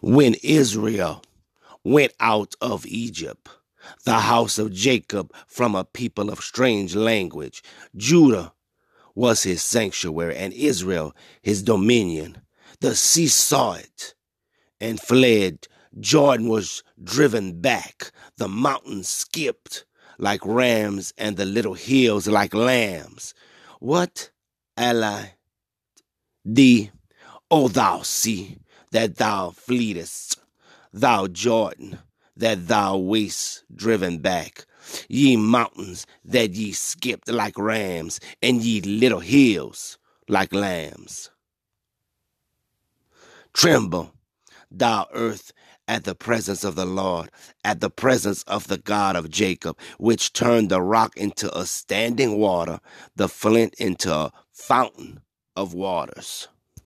When Israel went out of Egypt, the house of Jacob from a people of strange language, Judah was his sanctuary, and Israel his dominion. The sea saw it and fled. Jordan was driven back. The mountains skipped like rams, and the little hills like lambs. What ally thee, O thou sea, that thou fleetest, thou Jordan, that thou wast driven back, ye mountains that ye skipped like rams, and ye little hills like lambs. Tremble, thou earth, at the presence of the Lord, at the presence of the God of Jacob, which turned the rock into a standing water, the flint into a fountain of waters.